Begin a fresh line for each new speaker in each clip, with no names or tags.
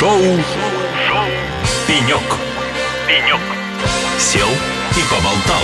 Шоу. «Пенек». «Пенек». Сел и поболтал.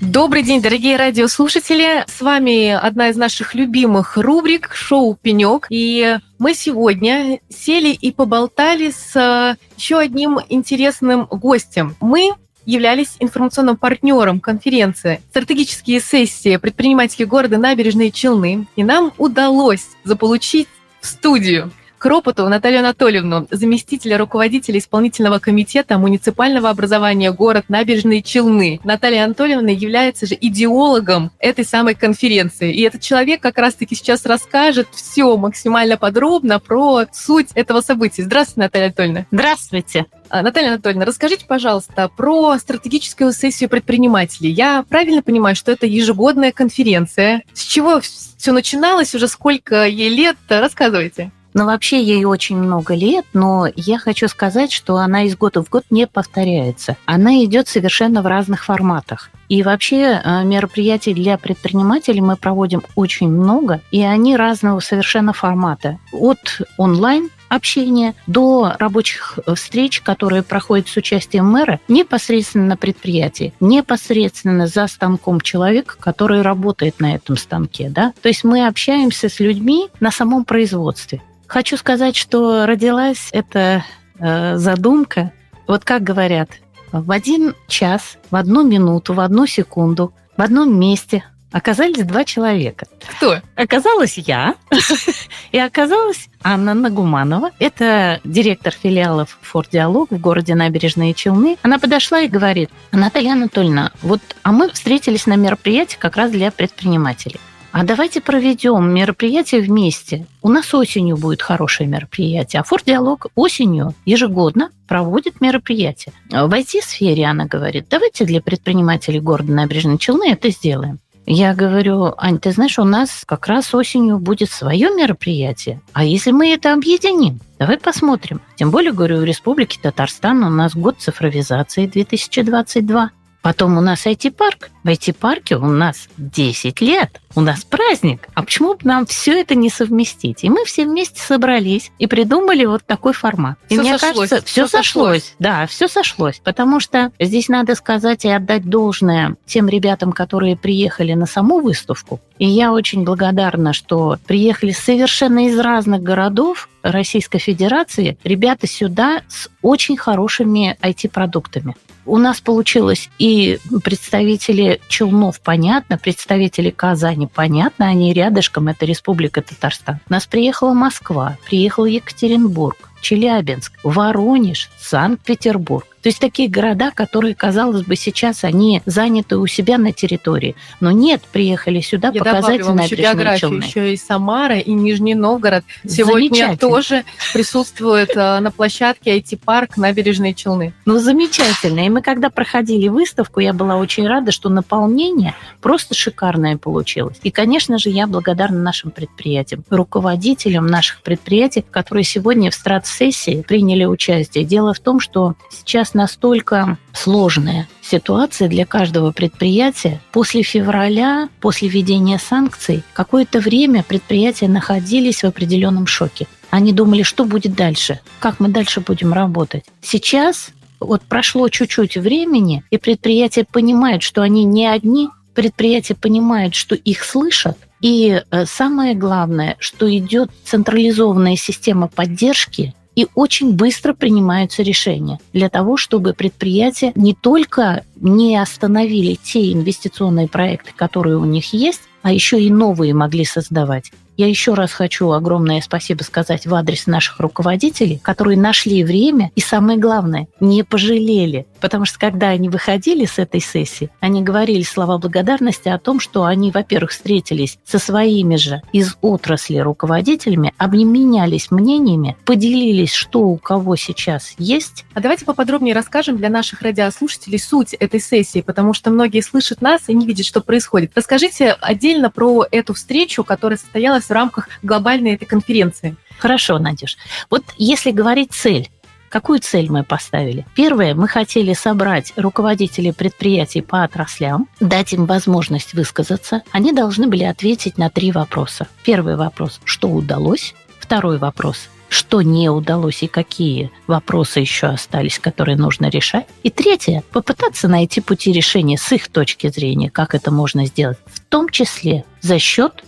Добрый день, дорогие радиослушатели. С вами одна из наших любимых рубрик «Шоу Пенек». И мы сегодня сели и поболтали с э, еще одним интересным гостем. Мы являлись информационным партнером конференции «Стратегические сессии предпринимателей города Набережные Челны». И нам удалось заполучить в студию Кропоту Наталью Анатольевну, заместителя руководителя исполнительного комитета муниципального образования город Набережные Челны. Наталья Анатольевна является же идеологом этой самой конференции. И этот человек как раз-таки сейчас расскажет все максимально подробно про суть этого события. Здравствуйте, Наталья Анатольевна.
Здравствуйте.
А, Наталья Анатольевна, расскажите, пожалуйста, про стратегическую сессию предпринимателей. Я правильно понимаю, что это ежегодная конференция? С чего все начиналось, уже сколько ей лет? Рассказывайте.
Но вообще ей очень много лет, но я хочу сказать, что она из года в год не повторяется. Она идет совершенно в разных форматах. И вообще э, мероприятий для предпринимателей мы проводим очень много, и они разного совершенно формата. От онлайн общения до рабочих встреч, которые проходят с участием мэра непосредственно на предприятии, непосредственно за станком человека, который работает на этом станке. Да? То есть мы общаемся с людьми на самом производстве. Хочу сказать, что родилась эта э, задумка, вот как говорят, в один час, в одну минуту, в одну секунду, в одном месте оказались два человека.
Кто?
Оказалась я и оказалась Анна Нагуманова. Это директор филиалов «Форд Диалог» в городе Набережные Челны. Она подошла и говорит, Наталья Анатольевна, вот, а мы встретились на мероприятии как раз для предпринимателей. А давайте проведем мероприятие вместе. У нас осенью будет хорошее мероприятие, а Форд-диалог осенью ежегодно проводит мероприятие. В IT-сфере она говорит, давайте для предпринимателей города Набережной Челны это сделаем. Я говорю, Ань, ты знаешь, у нас как раз осенью будет свое мероприятие. А если мы это объединим? Давай посмотрим. Тем более, говорю, в Республике Татарстан у нас год цифровизации 2022. Потом у нас IT-парк. В IT-парке у нас 10 лет. У нас праздник. А почему бы нам все это не совместить? И мы все вместе собрались и придумали вот такой формат.
И
все
мне сошлось.
кажется, все,
все
сошлось. сошлось. Да, все сошлось. Потому что здесь надо сказать и отдать должное тем ребятам, которые приехали на саму выставку. И я очень благодарна, что приехали совершенно из разных городов Российской Федерации ребята сюда с очень хорошими IT-продуктами. У нас получилось и представители Челнов, понятно, представители Казани, понятно, они рядышком, это Республика Татарстан. У нас приехала Москва, приехал Екатеринбург, Челябинск, Воронеж, Санкт-Петербург. То есть такие города, которые, казалось бы, сейчас они заняты у себя на территории. Но нет, приехали сюда
Я
показать
добавлю вам еще географию.
Челны.
Еще и Самара, и Нижний Новгород сегодня тоже присутствует э, на площадке IT-парк набережной Челны.
Ну, замечательно. И мы, когда проходили выставку, я была очень рада, что наполнение просто шикарное получилось. И, конечно же, я благодарна нашим предприятиям, руководителям наших предприятий, которые сегодня в страт-сессии приняли участие. Дело в том, что сейчас настолько сложная ситуация для каждого предприятия. После февраля, после введения санкций, какое-то время предприятия находились в определенном шоке. Они думали, что будет дальше, как мы дальше будем работать. Сейчас вот прошло чуть-чуть времени, и предприятия понимают, что они не одни, предприятия понимают, что их слышат, и э, самое главное, что идет централизованная система поддержки и очень быстро принимаются решения для того, чтобы предприятия не только не остановили те инвестиционные проекты, которые у них есть, а еще и новые могли создавать. Я еще раз хочу огромное спасибо сказать в адрес наших руководителей, которые нашли время и, самое главное, не пожалели. Потому что когда они выходили с этой сессии, они говорили слова благодарности о том, что они, во-первых, встретились со своими же из отрасли руководителями, обменялись мнениями, поделились, что у кого сейчас есть.
А давайте поподробнее расскажем для наших радиослушателей суть этой сессии, потому что многие слышат нас и не видят, что происходит. Расскажите отдельно про эту встречу, которая состоялась в рамках глобальной этой конференции.
Хорошо, Надюш. Вот если говорить цель, Какую цель мы поставили? Первое, мы хотели собрать руководителей предприятий по отраслям, дать им возможность высказаться. Они должны были ответить на три вопроса. Первый вопрос, что удалось? Второй вопрос, что не удалось и какие вопросы еще остались, которые нужно решать. И третье, попытаться найти пути решения с их точки зрения, как это можно сделать, в том числе за счет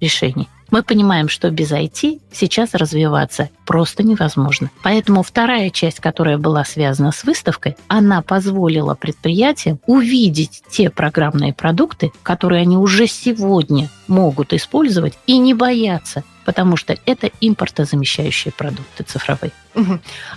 IT-решений. Мы понимаем, что без IT сейчас развиваться просто невозможно. Поэтому вторая часть, которая была связана с выставкой, она позволила предприятиям увидеть те программные продукты, которые они уже сегодня могут использовать и не бояться потому что это импортозамещающие продукты цифровые.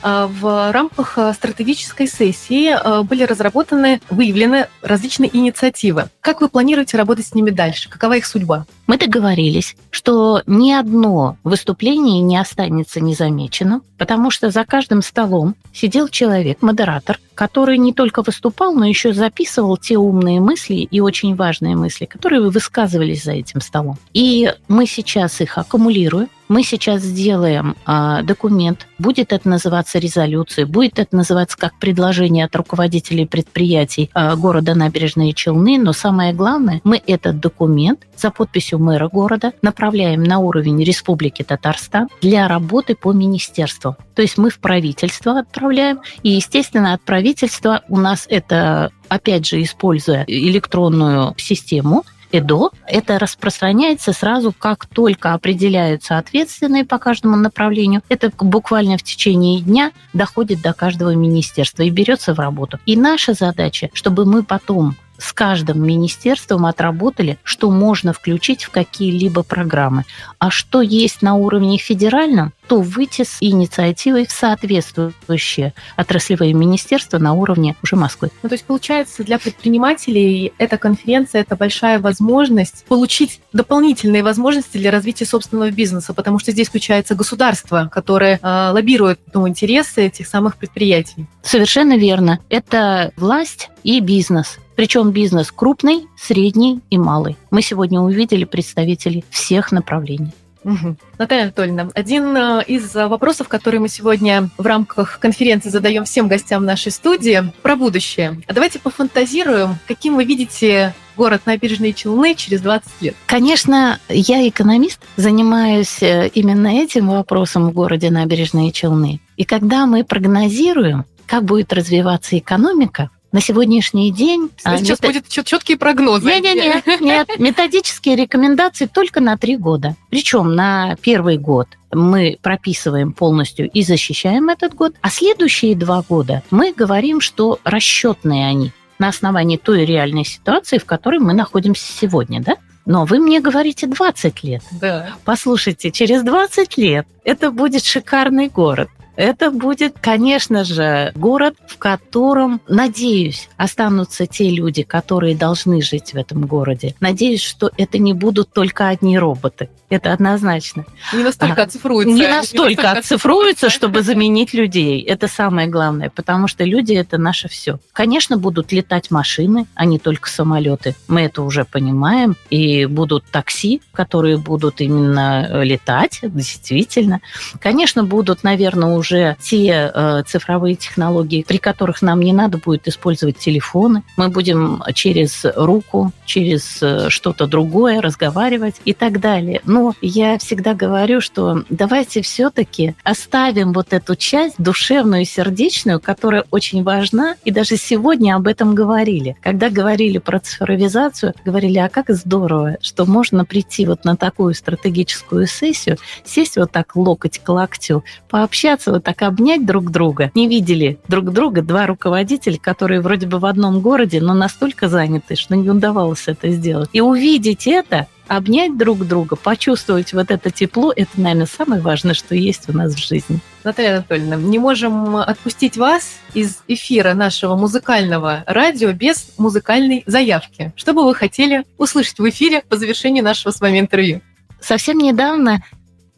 А в рамках а, стратегической сессии а, были разработаны, выявлены различные инициативы. Как вы планируете работать с ними дальше? Какова их судьба?
Мы договорились, что ни одно выступление не останется незамеченным, замечено, потому что за каждым столом сидел человек, модератор, который не только выступал, но еще записывал те умные мысли и очень важные мысли, которые высказывались за этим столом. И мы сейчас их аккумулируем, мы сейчас сделаем э, документ, будет это называться резолюцией, будет это называться как предложение от руководителей предприятий э, города Набережные Челны, но самое главное, мы этот документ за подписью мэра города направляем на уровень Республики Татарстан для работы по министерству. То есть мы в правительство отправляем, и, естественно, от правительства у нас это опять же, используя электронную систему, ЭДО. Это распространяется сразу, как только определяются ответственные по каждому направлению. Это буквально в течение дня доходит до каждого министерства и берется в работу. И наша задача, чтобы мы потом с каждым министерством отработали, что можно включить в какие-либо программы. А что есть на уровне федеральном, то выйти с инициативой в соответствующие отраслевые министерства на уровне уже Москвы.
Ну, то есть, получается, для предпринимателей эта конференция – это большая возможность получить дополнительные возможности для развития собственного бизнеса, потому что здесь включается государство, которое э, лоббирует ну, интересы этих самых предприятий.
Совершенно верно. Это власть и бизнес. Причем бизнес крупный, средний и малый. Мы сегодня увидели представителей всех направлений.
Угу. Наталья Анатольевна, один э, из вопросов, которые мы сегодня в рамках конференции задаем всем гостям нашей студии, про будущее. А давайте пофантазируем, каким вы видите город Набережные Челны через 20 лет?
Конечно, я экономист, занимаюсь э, именно этим вопросом в городе Набережные Челны. И когда мы прогнозируем, как будет развиваться экономика, на сегодняшний день...
А, сейчас мет... будет четкие прогнозы.
Нет, нет, нет, нет. Методические рекомендации только на три года. Причем на первый год мы прописываем полностью и защищаем этот год, а следующие два года мы говорим, что расчетные они на основании той реальной ситуации, в которой мы находимся сегодня, да? Но вы мне говорите 20 лет.
Да.
Послушайте, через 20 лет это будет шикарный город. Это будет, конечно же, город, в котором, надеюсь, останутся те люди, которые должны жить в этом городе. Надеюсь, что это не будут только одни роботы. Это однозначно.
Не настолько а, оцифруется.
Не настолько, не настолько оцифруется, чтобы заменить людей. Это самое главное, потому что люди – это наше все. Конечно, будут летать машины, а не только самолеты. Мы это уже понимаем. И будут такси, которые будут именно летать, действительно. Конечно, будут, наверное, уже те э, цифровые технологии, при которых нам не надо будет использовать телефоны. Мы будем через руку, через э, что-то другое разговаривать и так далее. Но я всегда говорю, что давайте все-таки оставим вот эту часть душевную, сердечную, которая очень важна, и даже сегодня об этом говорили. Когда говорили про цифровизацию, говорили, а как здорово, что можно прийти вот на такую стратегическую сессию, сесть вот так локоть к локтю, пообщаться, так обнять друг друга. Не видели друг друга два руководителя, которые вроде бы в одном городе, но настолько заняты, что не удавалось это сделать. И увидеть это, обнять друг друга, почувствовать вот это тепло, это, наверное, самое важное, что есть у нас в жизни.
Наталья Анатольевна, не можем отпустить вас из эфира нашего музыкального радио без музыкальной заявки. Что бы вы хотели услышать в эфире по завершении нашего с вами интервью?
Совсем недавно,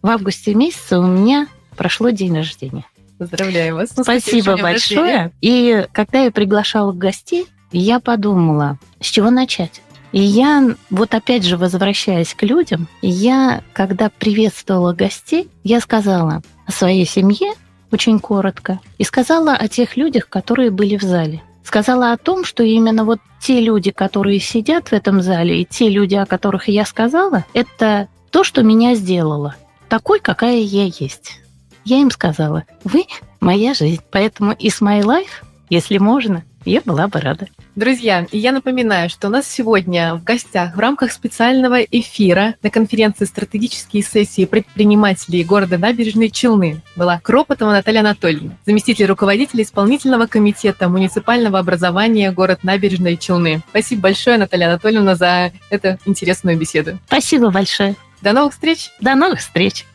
в августе месяце, у меня прошло день рождения.
Поздравляю вас.
Спасибо большое. И когда я приглашала гостей, я подумала, с чего начать? И я, вот опять же, возвращаясь к людям, я, когда приветствовала гостей, я сказала о своей семье очень коротко и сказала о тех людях, которые были в зале. Сказала о том, что именно вот те люди, которые сидят в этом зале, и те люди, о которых я сказала, это то, что меня сделало такой, какая я есть. Я им сказала, вы моя жизнь, поэтому из my life, если можно, я была бы рада.
Друзья, я напоминаю, что у нас сегодня в гостях в рамках специального эфира на конференции «Стратегические сессии предпринимателей города Набережные Челны» была Кропотова Наталья Анатольевна, заместитель руководителя исполнительного комитета муниципального образования город Набережные Челны. Спасибо большое, Наталья Анатольевна, за эту интересную беседу.
Спасибо большое.
До новых встреч.
До новых встреч.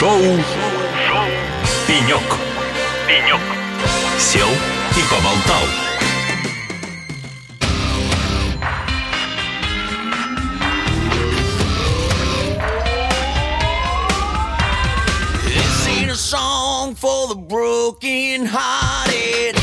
Шоу. «Пенек». «Пенек». Сел и поболтал.
Song for the broken hearted.